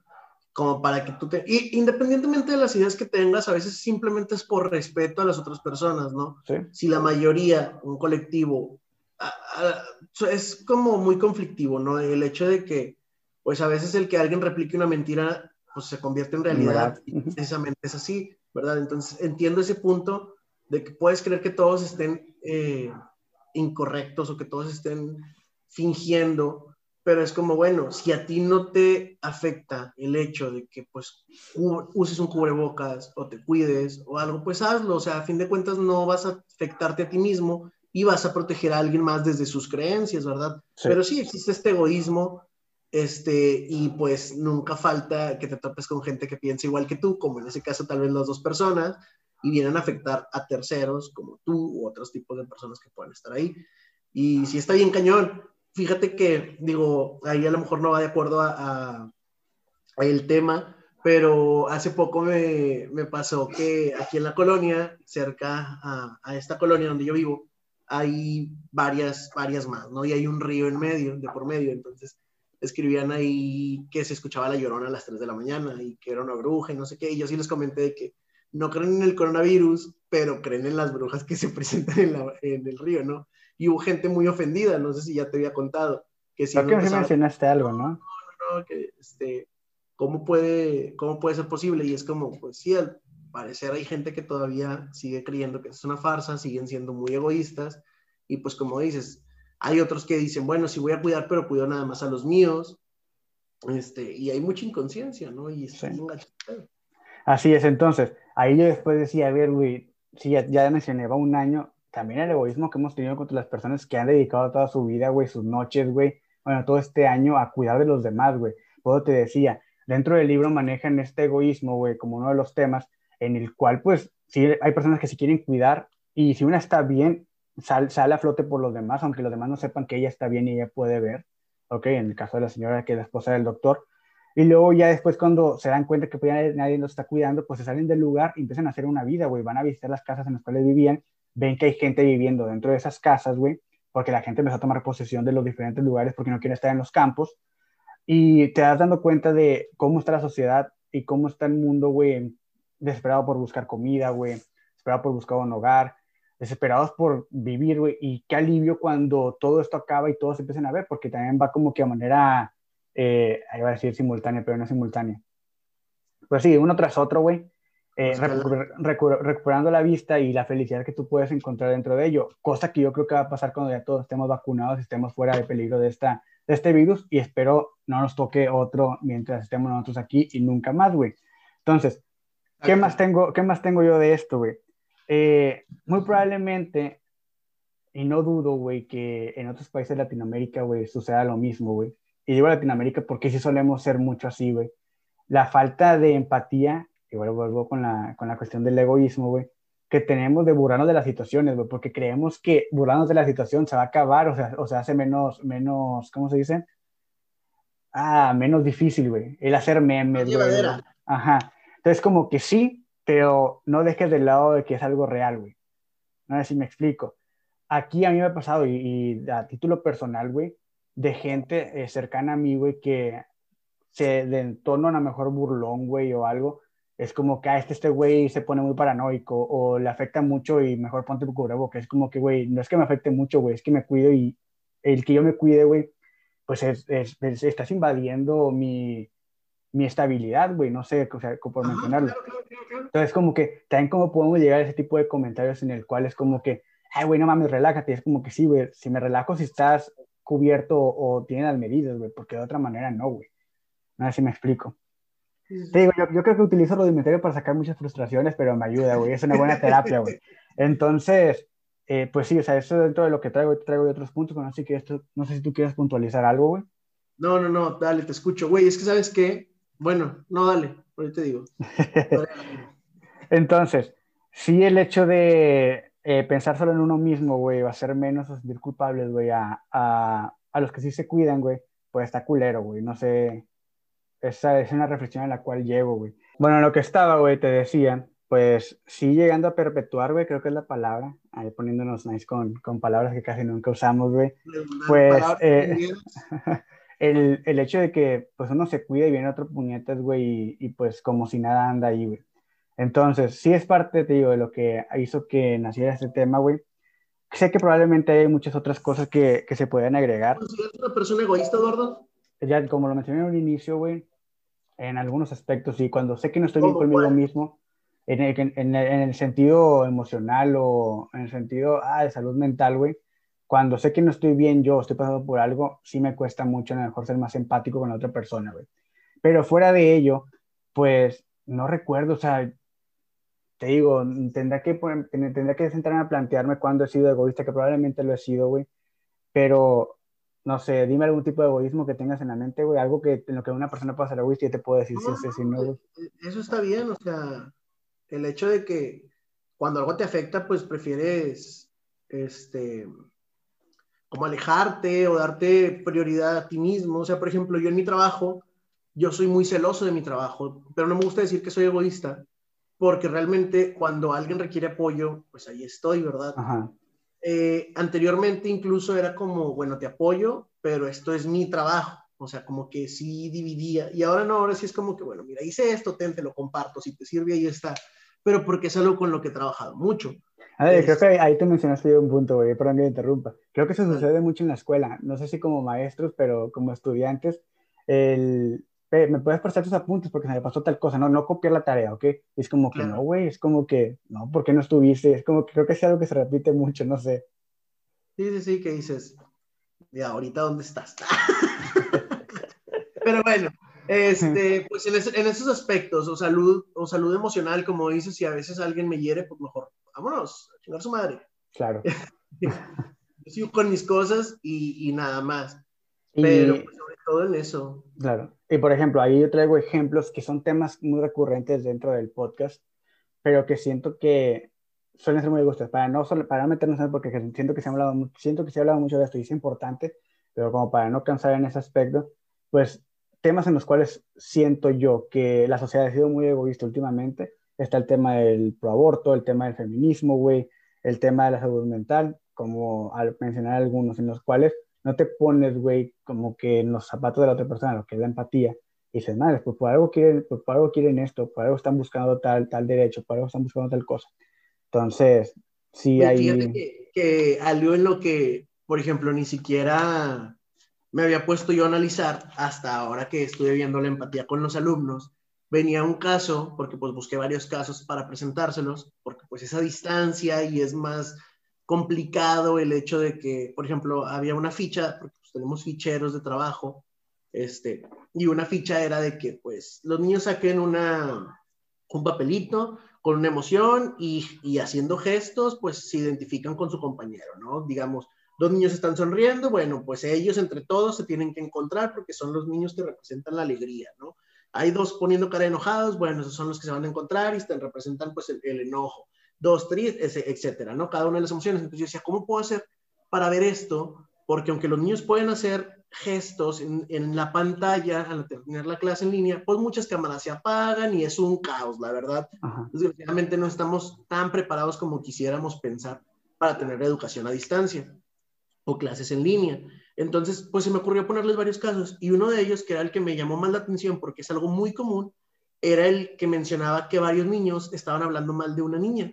como para que tú te... Y, independientemente de las ideas que tengas, a veces simplemente es por respeto a las otras personas, ¿no? ¿Sí? Si la mayoría, un colectivo, es como muy conflictivo, ¿no? El hecho de que, pues a veces el que alguien replique una mentira, pues se convierte en realidad, y precisamente es así ¿verdad? Entonces entiendo ese punto de que puedes creer que todos estén eh, incorrectos o que todos estén fingiendo, pero es como, bueno, si a ti no te afecta el hecho de que pues uses un cubrebocas o te cuides o algo, pues hazlo, o sea, a fin de cuentas no vas a afectarte a ti mismo y vas a proteger a alguien más desde sus creencias, ¿verdad? Pero sí existe este egoísmo este, y pues nunca falta que te topes con gente que piensa igual que tú, como en ese caso tal vez las dos personas, y vienen a afectar a terceros como tú u otros tipos de personas que puedan estar ahí. Y si está bien cañón, fíjate que, digo, ahí a lo mejor no va de acuerdo a, el tema, pero hace poco me, me, pasó que aquí en la colonia, cerca a, a, esta colonia donde yo vivo, hay varias, varias más, ¿no? Y hay un río en medio, de por medio, entonces escribían ahí que se escuchaba la llorona a las 3 de la mañana y que era una bruja y no sé qué. Y yo sí les comenté de que no creen en el coronavirus, pero creen en las brujas que se <laughs> presentan en, la, en el río, ¿no? Y hubo gente muy ofendida, no sé si ya te había contado. Que si Creo que mencionaste algo, ¿no? No, no, que este, ¿cómo puede, ¿cómo puede ser posible? Y es como, pues sí, al parecer hay gente que todavía sigue creyendo que es una farsa, siguen siendo muy egoístas. Y pues como dices, hay otros que dicen, bueno, sí voy a cuidar, pero cuido nada más a los míos. Este, y hay mucha inconsciencia, ¿no? Y sí. Así es, entonces, ahí yo después decía, a ver, güey, sí, ya, ya mencioné, va un año, también el egoísmo que hemos tenido contra las personas que han dedicado toda su vida, güey, sus noches, güey, bueno, todo este año a cuidar de los demás, güey. Puedo te decía, dentro del libro manejan este egoísmo, güey, como uno de los temas en el cual, pues, sí, hay personas que se quieren cuidar y si una está bien, sale a flote por los demás, aunque los demás no sepan que ella está bien y ella puede ver, ¿ok? En el caso de la señora que es la esposa del doctor. Y luego ya después cuando se dan cuenta que pues, nadie los está cuidando, pues se salen del lugar y empiezan a hacer una vida, güey. Van a visitar las casas en las cuales vivían, ven que hay gente viviendo dentro de esas casas, güey, porque la gente empezó a tomar posesión de los diferentes lugares porque no quiere estar en los campos. Y te das dando cuenta de cómo está la sociedad y cómo está el mundo, güey, desesperado por buscar comida, güey, desesperado por buscar un hogar, desesperados por vivir, güey, y qué alivio cuando todo esto acaba y todos empiezan a ver, porque también va como que a manera, eh, iba a decir simultánea, pero no simultánea. Pues sí, uno tras otro, güey, eh, recuperando la vista y la felicidad que tú puedes encontrar dentro de ello, cosa que yo creo que va a pasar cuando ya todos estemos vacunados y estemos fuera de peligro de esta, de este virus y espero no nos toque otro mientras estemos nosotros aquí y nunca más, güey. Entonces, ¿qué más tengo, qué más tengo yo de esto, güey? Eh, muy probablemente, y no dudo, güey, que en otros países de Latinoamérica, güey, suceda lo mismo, güey. Y digo Latinoamérica porque sí solemos ser mucho así, güey. La falta de empatía, igual vuelvo con la, con la cuestión del egoísmo, güey, que tenemos de burlarnos de las situaciones, güey, porque creemos que burlarnos de la situación se va a acabar, o sea, o sea, hace menos, menos, ¿cómo se dice? Ah, menos difícil, güey, el hacer memes, güey. Ajá. Entonces, como que sí, pero no dejes de lado de que es algo real, güey. No sé si me explico. Aquí a mí me ha pasado, y, a título personal, güey, de gente eh, cercana a mí, güey, que se de en tono a lo mejor burlón, güey, o algo, es como que a ah, este, este güey se pone muy paranoico o le afecta mucho y mejor ponte tu cubrebocas. Es como que, güey, no es que me afecte mucho, güey, es que me cuido y el que yo me cuide, güey, pues es, es, estás invadiendo mi, mi estabilidad, güey, no sé, o sea, por mencionarlo. Entonces, como que también como podemos llegar a ese tipo de comentarios en el cual es como que, ay, güey, no mames, relájate. Es como que sí, güey, si me relajo si estás cubierto o, tienes las medidas, güey, porque de otra manera no, güey. No sé si me explico. Te digo, yo, creo que utilizo lo inventario para sacar muchas frustraciones, pero me ayuda, güey. Es una buena terapia, güey. Entonces, eh, pues sí, o sea, eso dentro de lo que traigo, traigo de otros puntos, no sé, que esto, no sé si tú quieres puntualizar algo, güey. No, no, no, dale, te escucho, güey. Es que sabes qué, bueno, no, dale, ahorita te digo. <laughs> Entonces, sí, el hecho de eh, pensar solo en uno mismo, güey, va a ser menos o sentir culpables, güey, a, a, a los que sí se cuidan, güey, pues está culero, güey. No sé, esa es una reflexión en la cual llevo, güey. Bueno, lo que estaba, güey, te decía, pues sí llegando a perpetuar, güey, creo que es la palabra, ahí poniéndonos nice con, con palabras que casi nunca usamos, güey. Pues eh, <laughs> el, el, hecho de que pues uno se cuida y viene otro puñetas, güey, y, pues como si nada anda ahí, güey. Entonces, sí es parte, te digo, de lo que hizo que naciera este tema, güey. Sé que probablemente hay muchas otras cosas que, que se pueden agregar. ¿Es una persona egoísta, Eduardo? Ya, como lo mencioné en un inicio, güey, en algunos aspectos, y cuando sé que no estoy bien conmigo mismo, en el, en, el, sentido emocional o en el sentido ah, de salud mental, güey, cuando sé que no estoy bien yo, estoy pasando por algo, sí me cuesta mucho a lo mejor ser más empático con la otra persona, güey. Pero fuera de ello, pues no recuerdo, o sea, te digo, tendrá que, tendrá que sentarme a plantearme cuándo he sido egoísta, que probablemente lo he sido, güey. Pero no sé, dime algún tipo de egoísmo que tengas en la mente, güey, algo que en lo que una persona pueda ser egoísta y te puedo decir si es si no, güey. Eso está bien, o sea, el hecho de que cuando algo te afecta, pues prefieres, este, como alejarte o darte prioridad a ti mismo. O sea, por ejemplo, yo en mi trabajo, yo soy muy celoso de mi trabajo, pero no me gusta decir que soy egoísta, porque realmente cuando alguien requiere apoyo, pues ahí estoy, ¿verdad? Ajá. Eh, anteriormente incluso era como, bueno, te apoyo, pero esto es mi trabajo. O sea, como que sí dividía. Y ahora no, ahora sí es como que, bueno, mira, hice esto, ten, te lo comparto. Si te sirve, ahí está. Pero porque es algo con lo que he trabajado mucho. A ver, creo que ahí te mencionaste un punto, güey, perdón que me interrumpa. Creo que eso sucede mucho en la escuela. No sé si como maestros, pero como estudiantes, el, me puedes prestar tus apuntes porque se me pasó tal cosa, no, no copiar la tarea, ¿ok? es como que no, güey, es como que, no, ¿por qué no estuviste? Es como que creo que es algo que se repite mucho, no sé. Sí, sí, sí, que dices, ya, ahorita dónde estás. <laughs> Pero bueno, este, <laughs> pues en, en, esos aspectos, o salud, o salud emocional, como dices, si a veces alguien me hiere, pues mejor, vámonos, a chingar su madre. Claro. <laughs> Yo sigo con mis cosas y, y nada más. Pero pues, sobre todo en eso. Claro. Y por ejemplo, ahí yo traigo ejemplos que son temas muy recurrentes dentro del podcast, pero que siento que suelen ser muy gustos. Para no, para no meternos en eso, porque siento que, se ha hablado, siento que se ha hablado mucho de esto y es importante, pero como para no cansar en ese aspecto, pues temas en los cuales siento yo que la sociedad ha sido muy egoísta últimamente. Está el tema del proaborto, el tema del feminismo, güey, el tema de la salud mental, como al mencionar algunos, en los cuales no te pones, güey, como que en los zapatos de la otra persona, lo que es la empatía, y dices, madre, pues por algo quieren, pues por algo quieren esto, por algo están buscando tal, tal derecho, por algo están buscando tal cosa. Entonces, sí hay... Que, que algo en lo que, por ejemplo, ni siquiera me había puesto yo a analizar hasta ahora que estuve viendo la empatía con los alumnos, venía un caso, porque pues busqué varios casos para presentárselos, porque pues esa distancia y es más complicado el hecho de que, por ejemplo, había una ficha, porque pues, tenemos ficheros de trabajo, este, y una ficha era de que, pues, los niños saquen una, un papelito con una emoción y, y haciendo gestos, pues, se identifican con su compañero, ¿no? Digamos, dos niños están sonriendo, bueno, pues ellos entre todos se tienen que encontrar porque son los niños que representan la alegría, ¿no? Hay dos poniendo cara enojados, bueno, esos son los que se van a encontrar y están, representan pues el, el enojo. Dos tristes, etcétera, ¿no? Cada una de las emociones. Entonces yo decía, ¿cómo puedo hacer para ver esto? Porque aunque los niños pueden hacer gestos en, en, la pantalla al tener la clase en línea, pues muchas cámaras se apagan y es un caos, la verdad. Desgraciadamente no estamos tan preparados como quisiéramos pensar para tener educación a distancia o clases en línea. Entonces, pues se me ocurrió ponerles varios casos y uno de ellos, que era el que me llamó más la atención porque es algo muy común, era el que mencionaba que varios niños estaban hablando mal de una niña.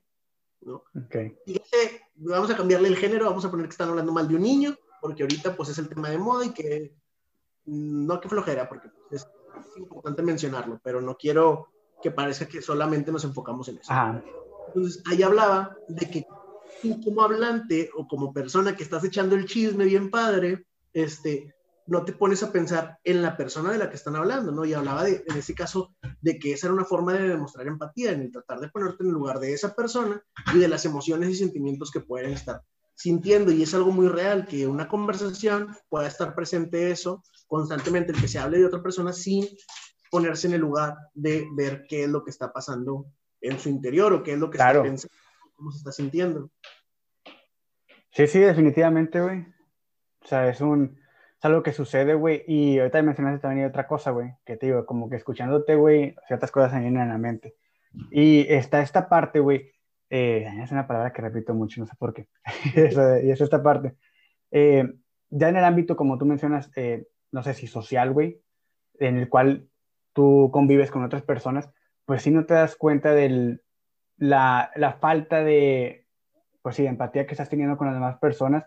¿no? Okay. Y vamos a cambiarle el género, vamos a poner que están hablando mal de un niño, porque ahorita pues es el tema de moda y que mm, no que flojera, porque es, es importante mencionarlo, pero no quiero que parezca que solamente nos enfocamos en eso. Ajá. Entonces, ahí hablaba de que tú como hablante o como persona que estás echando el chisme bien padre, este, no te pones a pensar en la persona de la que están hablando, ¿no? Y hablaba de, en ese caso de que esa era una forma de demostrar empatía, en el tratar de ponerte en el lugar de esa persona y de las emociones y sentimientos que pueden estar sintiendo. Y es algo muy real, que una conversación pueda estar presente eso constantemente, el que se hable de otra persona sin ponerse en el lugar de ver qué es lo que está pasando en su interior o qué es lo que Claro. está pensando, cómo se está sintiendo. Sí, sí, definitivamente, güey. O sea, es un, es algo que sucede, güey. Y ahorita mencionaste también otra cosa, güey, que te digo, como que escuchándote, güey, ciertas cosas se vienen a la mente. Y está esta parte, güey, eh, es una palabra que repito mucho, no sé por qué. <laughs> Y es esta parte. Eh, ya en el ámbito, como tú mencionas, eh, no sé si social, güey, en el cual tú convives con otras personas, pues sí no te das cuenta de la, la falta de, pues sí, de empatía que estás teniendo con las demás personas,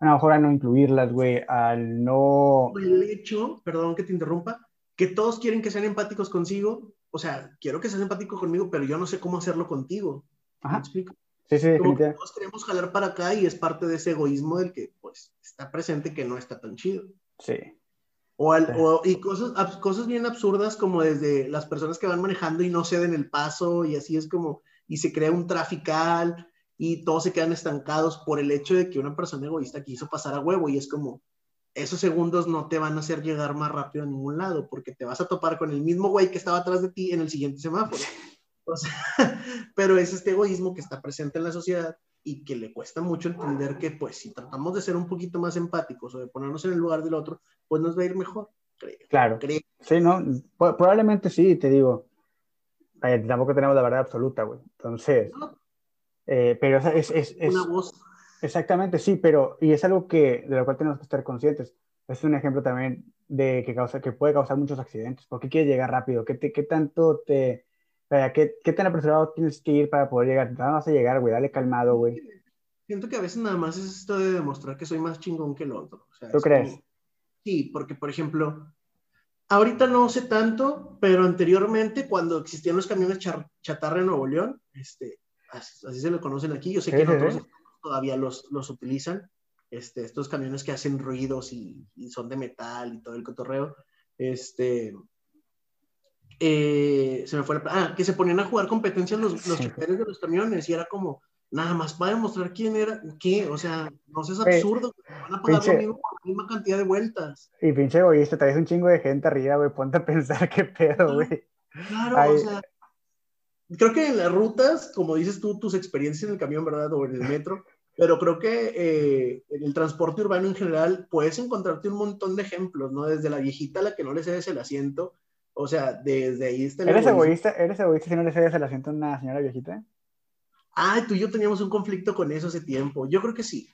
a lo mejor al no incluirlas, güey, al no... el hecho, perdón que te interrumpa, que todos quieren que sean empáticos consigo. O sea, quiero que seas empático conmigo, pero yo no sé cómo hacerlo contigo. ¿Me Ajá, explico? sí, sí, Como que todos queremos jalar para acá y es parte de ese egoísmo del que, pues, está presente que no está tan chido. Sí, O, al- Sí. o- y cosas, cosas bien absurdas como desde las personas que van manejando y no ceden el paso y así es como, y se crea un trafical y todos se quedan estancados por el hecho de que una persona egoísta quiso pasar a huevo y es como, esos segundos no te van a hacer llegar más rápido a ningún lado porque te vas a topar con el mismo güey que estaba atrás de ti en el siguiente semáforo. O sea, <laughs> pero es este egoísmo que está presente en la sociedad y que le cuesta mucho entender que, pues, si tratamos de ser un poquito más empáticos o de ponernos en el lugar del otro, pues nos va a ir mejor, creo. claro. creo. Sí, ¿no? Pro- probablemente sí, te digo. Vaya, tampoco tenemos la verdad absoluta, güey. Entonces, ¿no? Eh, pero es, es, es- Una voz. exactamente, sí, pero, y es algo que, de lo cual tenemos que estar conscientes. Es un ejemplo también de que causa, que puede causar muchos accidentes. ¿Por qué quieres llegar rápido? ¿Qué, te, qué tanto te, vaya, qué, qué tan apresurado tienes que ir para poder llegar? No vas a llegar, güey, dale calmado, güey. Siento que a veces nada más es esto de demostrar que soy más chingón que el otro. O sea, ¿Tú es crees? como- Sí, porque, por ejemplo, ahorita no sé tanto, pero anteriormente, cuando existían los camiones chatarra en Nuevo León, este, así, se lo conocen aquí, yo sé que en otros todavía los, los utilizan, este, estos camiones que hacen ruidos y, y son de metal y todo el cotorreo, este, eh, se me fue la... Ah, que se ponían a jugar competencias los, los Sí. de los camiones y era como, nada más para demostrar quién era, qué, o sea, no Güey, absurdo, van a pagar pinche- lo mismo por la misma cantidad de vueltas. Y pinche egoísta, traes un chingo de gente arriba, güey, ponte a pensar qué pedo, güey. Claro, Ay. o sea, creo que en las rutas, como dices tú, tus experiencias en el camión, ¿verdad? O en el metro, pero creo que eh, en el transporte urbano en general puedes encontrarte un montón de ejemplos, ¿no? Desde la viejita a la que no le cedes el asiento, o sea, desde ahí está ¿Eres egoísta? ¿Eres egoísta si no le cedes el asiento a una señora viejita? Ah, tú y yo teníamos un conflicto con eso hace tiempo. Yo creo que sí.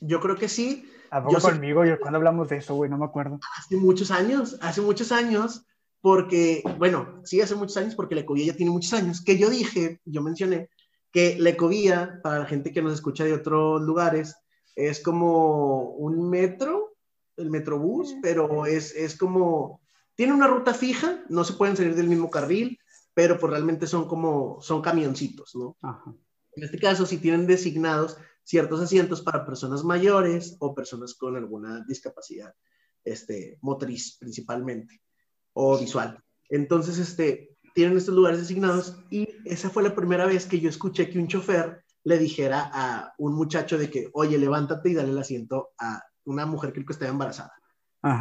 Yo creo que sí. ¿A poco Yo sé- conmigo? Yo, ¿Cuándo hablamos de eso, güey? No me acuerdo. Hace muchos años, hace muchos años, porque, bueno, sí, hace muchos años, porque la ecovía ya tiene muchos años, que yo dije, yo mencioné, que la ecovía, para la gente que nos escucha de otros lugares, es como un metro, el metrobús, pero es, es como, tiene una ruta fija, no se pueden salir del mismo carril, pero pues realmente son como, son camioncitos, ¿no? Ajá. En este caso, si tienen designados ciertos asientos para personas mayores o personas con alguna discapacidad este, motriz principalmente o visual. Entonces, este, tienen estos lugares designados y esa fue la primera vez que yo escuché que un chofer le dijera a un muchacho de que, oye, levántate y dale el asiento a una mujer que estaba embarazada.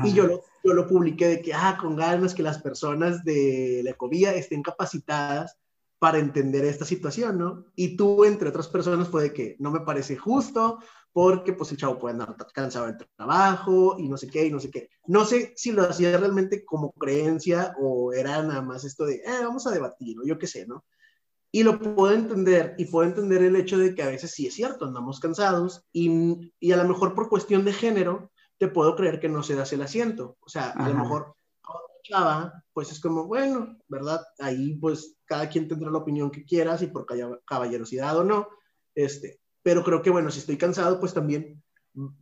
Y yo lo, yo lo publiqué de que, ah, con ganas que las personas de la ecovía estén capacitadas para entender esta situación, ¿no? Y tú, entre otras personas, fue de que no me parece justo porque pues el chavo puede andar cansado del trabajo y no sé qué y no sé qué. No sé si lo hacía realmente como creencia o era nada más esto de, eh, vamos a debatir, o yo qué sé, ¿no? Y lo puedo entender y puedo entender el hecho de que a veces sí es cierto, andamos cansados y, y a lo mejor por cuestión de género te puedo creer que no se das el asiento. O sea, a lo mejor chava, pues es como, bueno, ¿verdad? Ahí pues cada quien tendrá la opinión que quieras y por caballerosidad o no, este, pero creo que bueno, si estoy cansado, pues también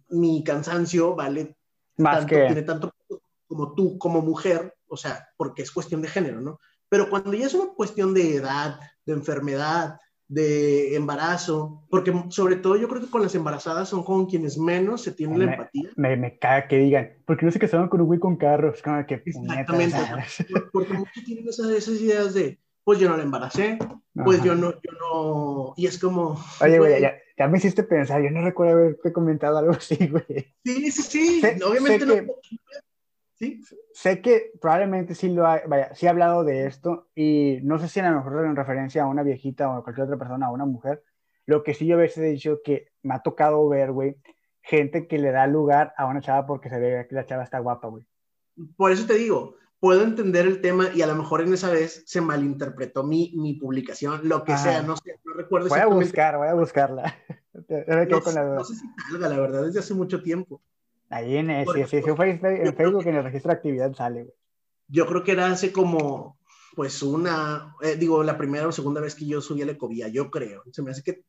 mi cansancio vale más tanto, que... tiene tanto como tú como mujer, o sea, porque es cuestión de género, ¿no? Pero cuando ya es una cuestión de edad, de enfermedad, de embarazo, porque sobre todo yo creo que con las embarazadas son con quienes menos se tiene la empatía. Me, me caga que digan, porque no se van con un güey con carros, como que... Exactamente, <laughs> porque, muchos tienen esas, esas, ideas de, pues yo no la embaracé, pues yo no, yo no, y es como... Oye, güey, <laughs> ya, ya, me hiciste pensar, yo no recuerdo haberte comentado algo así, güey. Sí, sí, sí, obviamente no... ¿Sí? Sé que probablemente sí lo ha, vaya, sí he hablado de esto y no sé si a lo mejor en referencia a una viejita o a cualquier otra persona, a una mujer, lo que sí yo a veces he dicho que me ha tocado ver, güey, gente que le da lugar a una chava porque se ve que la chava está guapa, güey. Por eso te digo, puedo entender el tema y a lo mejor en esa vez se malinterpretó mi, mi publicación, lo que sea, no sé, no recuerdo Voy a buscar, voy a buscarla. <laughs> no, con la, no sé si salga, la verdad, desde hace mucho tiempo. Ahí en, en Facebook en el registro de actividad sale, güey. Yo creo que era hace como, pues una, eh, digo, la primera o segunda vez que yo subí a la ecovía, yo creo. Se me hace que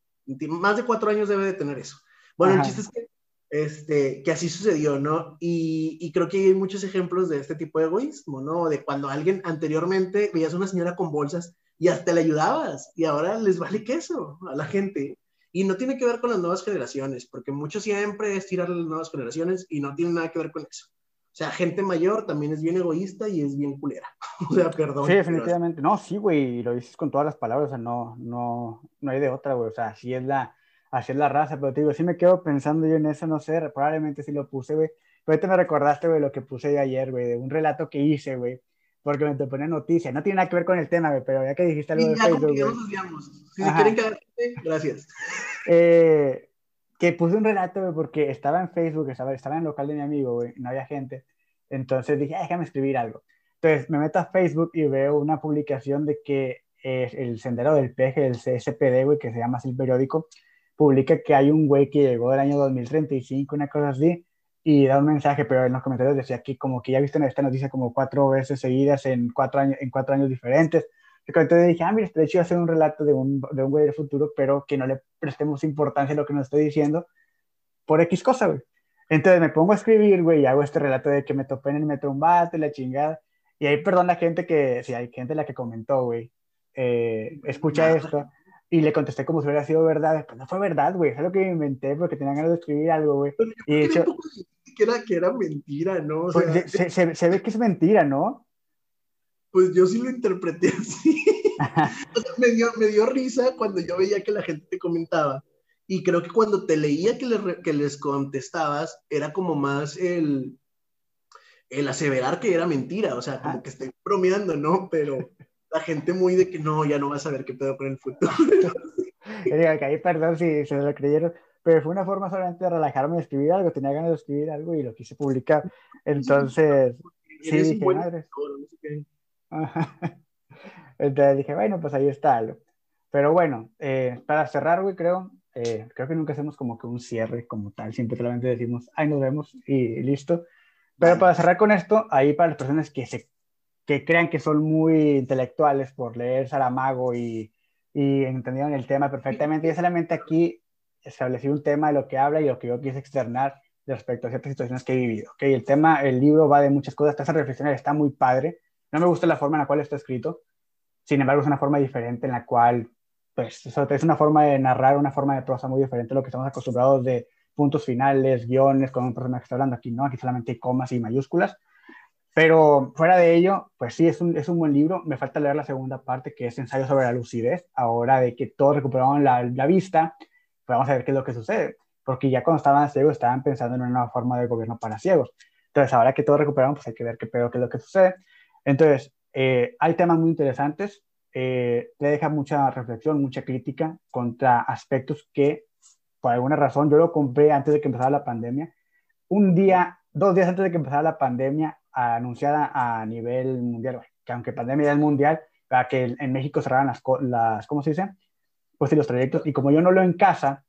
más de cuatro años debe de tener eso. Bueno, el chiste es que, este, que así sucedió, ¿no? Y, y, creo que hay muchos ejemplos de este tipo de egoísmo, ¿no? De cuando alguien anteriormente veías a una señora con bolsas y hasta le ayudabas y ahora les vale queso a la gente. Y no tiene que ver con las nuevas generaciones, porque mucho siempre es tirar a las nuevas generaciones y no tiene nada que ver con eso. O sea, gente mayor también es bien egoísta y es bien culera. <laughs> o sea, perdón. Sí, definitivamente. No, sí, güey, lo dices con todas las palabras, o sea, no, no, no hay de otra, güey. O sea, así es la, así es la raza, pero te digo, sí me quedo pensando yo en eso, no sé, probablemente sí lo puse, güey. Pero ahorita me recordaste, güey, lo que puse ayer, güey, de un relato que hice, güey, porque me te pone noticia. No tiene nada que ver con el tema, güey, pero ya que dijiste algo de Facebook, Si se quieren quedar, gracias. Eh, que puse un relato, güey, porque estaba en Facebook, estaba, estaba en el local de mi amigo, güey, no había gente. Entonces dije, déjame escribir algo. Entonces me meto a Facebook y veo una publicación de que el Sendero del Peje, el CSPD, güey, que se llama así el periódico, publica que hay un güey que llegó del año 2035, una cosa así, y da un mensaje, pero en los comentarios decía que como que ya viste esta noticia como cuatro veces seguidas en cuatro años, en cuatro años diferentes. Entonces dije, ah, mira, de hecho hacer un relato de un, de un güey del futuro, pero que no le prestemos importancia a lo que nos estoy diciendo por X cosa, güey. Entonces me pongo a escribir, güey, y hago este relato de que me topé en el metro un bate, la chingada. Y ahí, perdón, la gente que, si hay gente la que comentó, güey, eh, escucha esto. Y le contesté como si hubiera sido verdad. Pues no fue verdad, güey. Es lo que me inventé porque tenía ganas de escribir algo, güey. Y de hecho, que era, que era mentira, ¿no? O pues, sea, se, se, se, ve que es mentira, ¿no? Pues yo sí lo interpreté así. <laughs> o sea, me, dio, me dio risa cuando yo veía que la gente te comentaba. Y creo que cuando te leía que, le, que les contestabas, era como más el, el aseverar que era mentira. O sea, como que estoy bromeando, ¿no? Pero la gente muy de que no, ya no vas a ver qué pedo con el futuro. <laughs> Yo digo que ahí, perdón si se lo creyeron, pero fue una forma solamente de relajarme de escribir algo, tenía ganas de escribir algo y lo quise publicar. Entonces, sí, dije, madre. Entonces dije, bueno, pues ahí está algo. Pero bueno, eh, para cerrar, güey, creo, eh, creo que nunca hacemos como que un cierre como tal, siempre solamente decimos, ahí nos vemos y listo. Pero para cerrar con esto, ahí para las personas que, se, que crean que son muy intelectuales por leer Saramago y, y entendieron el tema perfectamente, yo solamente aquí establecí un tema de lo que habla y lo que yo quise externar respecto a ciertas situaciones que he vivido. ¿okay? El tema, el libro va de muchas cosas, te reflexionar, está muy padre. No me gusta la forma en la cual está escrito, sin embargo es una forma diferente en la cual pues es una forma de narrar, una forma de prosa muy diferente a lo que estamos acostumbrados de puntos finales, guiones, con un personaje que está hablando aquí, ¿no? Aquí solamente hay comas y mayúsculas. Pero fuera de ello, pues sí, es un, es un buen libro. Me falta leer la segunda parte, que es ensayo sobre la lucidez. Ahora de que todos recuperaron la, la vista, pues vamos a ver qué es lo que sucede. Porque ya cuando estaban ciegos, estaban pensando en una nueva forma de gobierno para ciegos. Entonces, ahora que todos recuperaron, pues hay que ver qué pedo, qué es lo que sucede. Entonces, eh, hay temas muy interesantes. Eh, te deja mucha reflexión, mucha crítica contra aspectos que, por alguna razón, yo lo compré antes de que empezara la pandemia. Un día, dos días antes de que empezara la pandemia, anunciada a nivel mundial, que aunque pandemia es mundial, para que en México cerraran las, las ¿cómo se dice? Pues los trayectos. Y como yo no lo en casa,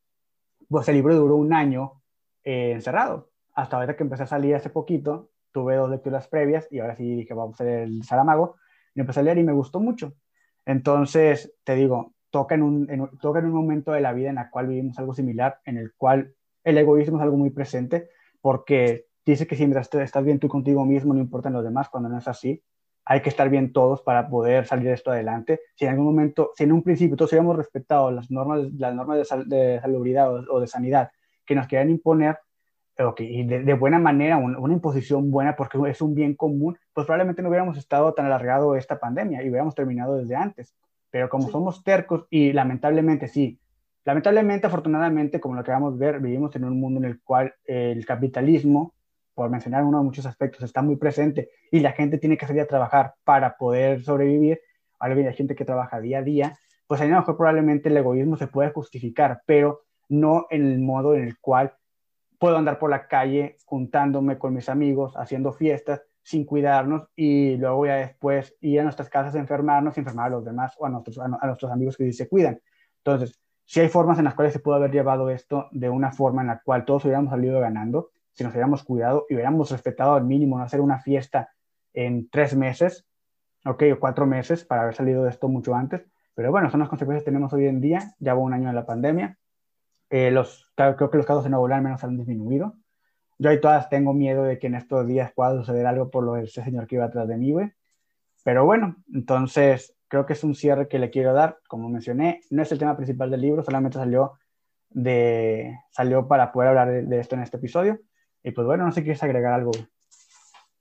pues el libro duró un año eh, encerrado. Hasta ahora que empecé a salir hace poquito, tuve dos lecturas previas y ahora sí dije, vamos a hacer el Saramago. Y empecé a leer y me gustó mucho. Entonces, te digo, toca en, un, toca en un momento de la vida en el cual vivimos algo similar, en el cual el egoísmo es algo muy presente, porque dice que si mientras estás bien tú contigo mismo, no importan los demás, cuando no es así, hay que estar bien todos para poder salir de esto adelante. Si en algún momento, si en un principio todos hubiéramos respetado las normas, las normas de, de salubridad o, de sanidad que nos quieran imponer, okay, y de, buena manera, una imposición buena porque es un bien común, pues probablemente no hubiéramos estado tan alargado esta pandemia y hubiéramos terminado desde antes. Pero como somos tercos y lamentablemente sí, lamentablemente, afortunadamente, como lo que vamos a ver, vivimos en un mundo en el cual el capitalismo por mencionar uno de muchos aspectos, está muy presente y la gente tiene que salir a trabajar para poder sobrevivir, ahora bien hay gente que trabaja día a día, pues a lo mejor probablemente el egoísmo se puede justificar, pero no en el modo en el cual puedo andar por la calle juntándome con mis amigos, haciendo fiestas, sin cuidarnos y luego ya después ir a nuestras casas a enfermarnos y enfermar a los demás o a nuestros, a nuestros amigos que se cuidan. Entonces, si hay formas en las cuales se pudo haber llevado esto de una forma en la cual todos hubiéramos salido ganando, si nos hubiéramos cuidado y hubiéramos respetado al mínimo no hacer una fiesta en tres meses, ok, o cuatro meses para haber salido de esto mucho antes. Pero bueno, son las consecuencias que tenemos hoy en día. Ya va un año de la pandemia. Eh, los, creo que los casos en Nuevo al menos han disminuido. Yo ahí todas tengo miedo de que en estos días pueda suceder algo por lo de ese señor que iba atrás de mí, güey. Pero bueno, entonces creo que es un cierre que le quiero dar. Como mencioné, no es el tema principal del libro, solamente salió, de, salió para poder hablar de esto en este episodio. Y pues bueno, no sé si quieres agregar algo.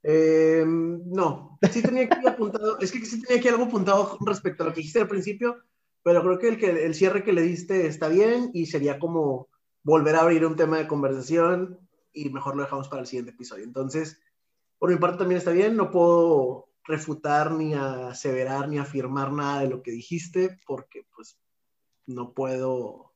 Em, no, sí tenía aquí <laughs> apuntado, es que sí tenía aquí algo apuntado respecto a lo que dijiste al principio, pero creo que el, que el cierre que le diste está bien y sería como volver a abrir un tema de conversación y mejor lo dejamos para el siguiente episodio. Entonces, por mi parte también está bien, no puedo refutar ni aseverar ni afirmar nada de lo que dijiste porque pues no puedo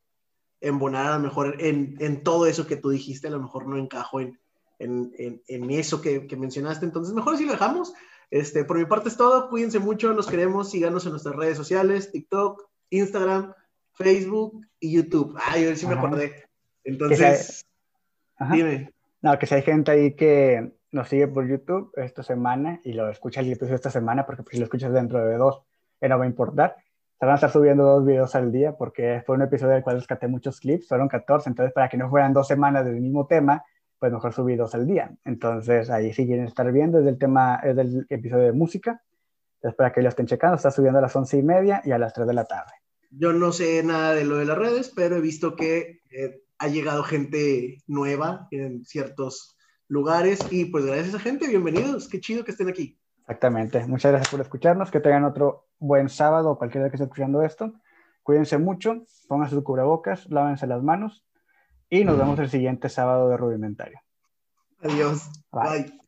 embonar a lo mejor en, en, todo eso que tú dijiste, a lo mejor no encajo en, en, en eso que, que, mencionaste. Entonces, mejor si lo dejamos. Este, por mi parte es todo. Cuídense mucho, nos queremos. Síganos en nuestras redes sociales: TikTok, Instagram, Facebook y YouTube. Ay, ver si me acordé. Entonces, dime. No, que si hay gente ahí que nos sigue por YouTube esta semana y lo escucha el episodio esta semana, porque pues, si lo escuchas dentro de dos, no va a importar se van a estar subiendo dos videos al día porque fue un episodio del cual rescaté muchos clips, fueron 14, entonces para que no fueran dos semanas del mismo tema, pues mejor subí dos al día. Entonces ahí si quieren estar viendo, es del tema, es del episodio de música, entonces para que lo estén checando, está subiendo a las once y media y a las 3 de la tarde. Yo no sé nada de lo de las redes, pero he visto que eh, ha llegado gente nueva en ciertos lugares y pues gracias a esa gente, bienvenidos, qué chido que estén aquí. Exactamente. Muchas gracias por escucharnos. Que tengan otro buen sábado o cualquier día que esté escuchando esto. Cuídense mucho, pónganse sus cubrebocas, lávense las manos y nos vemos el siguiente sábado de Rudimentario. Adiós. Bye.